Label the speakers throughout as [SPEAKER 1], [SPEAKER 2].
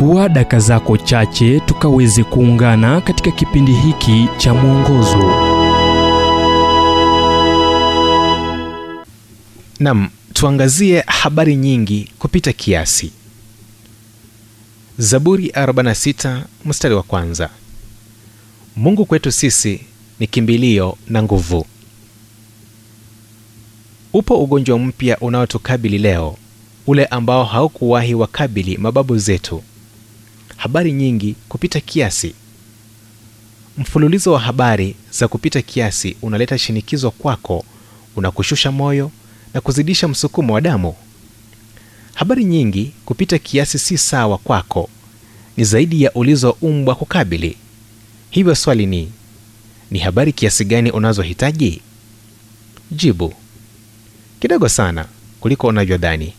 [SPEAKER 1] chukua daka zako chache tukaweze kuungana katika kipindi hiki cha mwongozo.
[SPEAKER 2] Nam tuangazie habari nyingi kupita kiasi. Zaburi 46 mstari wa kwanza. Mungu kwetu sisi ni kimbilio na nguvu. Upo ugonjwa mpya unaotukabili leo ule ambao haukuwahi wakabili mababu zetu habari nyingi kupita kiasi. Mfululizo wa habari za kupita kiasi unaleta shinikizo kwako unakushusha moyo na kuzidisha msukumo wa damu. Habari nyingi kupita kiasi si sawa kwako ni zaidi ya ulizoumbwa kukabili. Hivyo swali ni ni habari kiasi gani unazohitaji? Jibu kidogo sana kuliko unavyodhani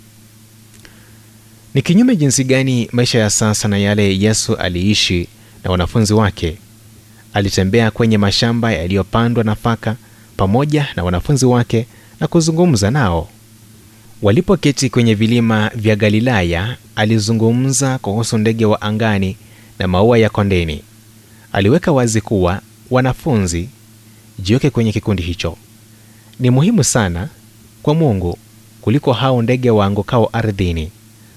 [SPEAKER 2] ni kinyume jinsi gani maisha ya sasa na yale yesu aliishi na wanafunzi wake? Alitembea kwenye mashamba yaliyopandwa nafaka pamoja na wanafunzi wake na kuzungumza nao. Walipoketi kwenye vilima vya galilaya alizungumza kuhusu ndege wa angani na maua ya kondeni. Aliweka wazi kuwa wanafunzi jiweke kwenye kikundi hicho. Ni muhimu sana kwa mungu kuliko hao ndege waangukao ardhini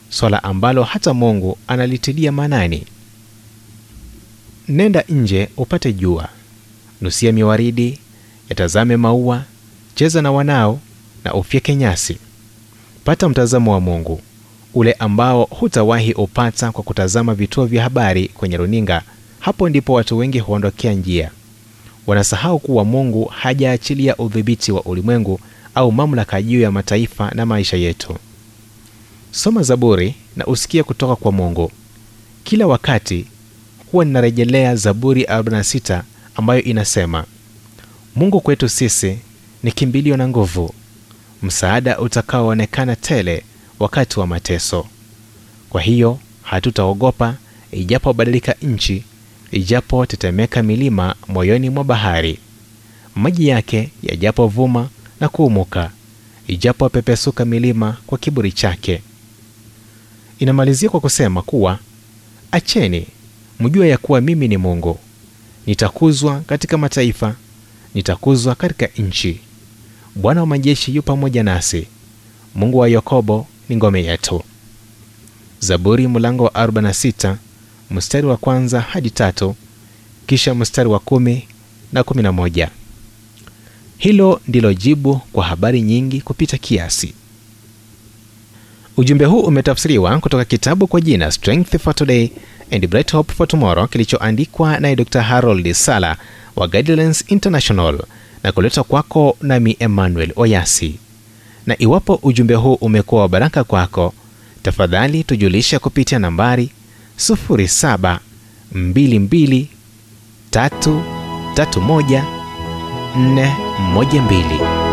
[SPEAKER 2] swala ambalo hata mungu analitilia maanani. Nenda nje upate jua. Nusia miwaridi yatazame maua cheza na wanao na ufyeke nyasi. Pata mtazamo wa mungu ule ambao hutawahi upata kwa kutazama vituo vya habari kwenye runinga. Hapo ndipo watu wengi huondokea njia. Wanasahau kuwa mungu hajaachilia udhibiti wa ulimwengu au mamlaka juu ya mataifa na maisha yetu soma zaburi na usikie kutoka kwa mungu. Kila wakati huwa ninarejelea zaburi 46 ambayo inasema mungu kwetu sisi ni kimbilio na nguvu msaada utakaoonekana tele wakati wa mateso. Kwa hiyo hatutaogopa ijapobadilika nchi ijapotetemeka milima moyoni mwa bahari. Maji yake yajapovuma na kuumuka ijapopepesuka milima kwa kiburi chake inamalizia kwa kusema kuwa acheni mjue ya kuwa mimi ni mungu. Nitakuzwa katika mataifa nitakuzwa katika nchi. Bwana wa majeshi yu pamoja nasi. Mungu wa yakobo ni ngome yetu. Zaburi mlango wa 46 mstari wa kwanza hadi tatu kisha mstari wa kumi na kumi na moja. Hilo ndilo jibu kwa habari nyingi kupita kiasi ujumbe huu umetafsiriwa kutoka kitabu kwa jina strength for today and bright hope for tomorrow kilichoandikwa naye dr harold sala wa guidelines international na kuletwa kwako nami emmanuel oyasi. Na iwapo ujumbe huu umekuwa wa baraka kwako tafadhali tujulisha kupitia nambari 0722 331 412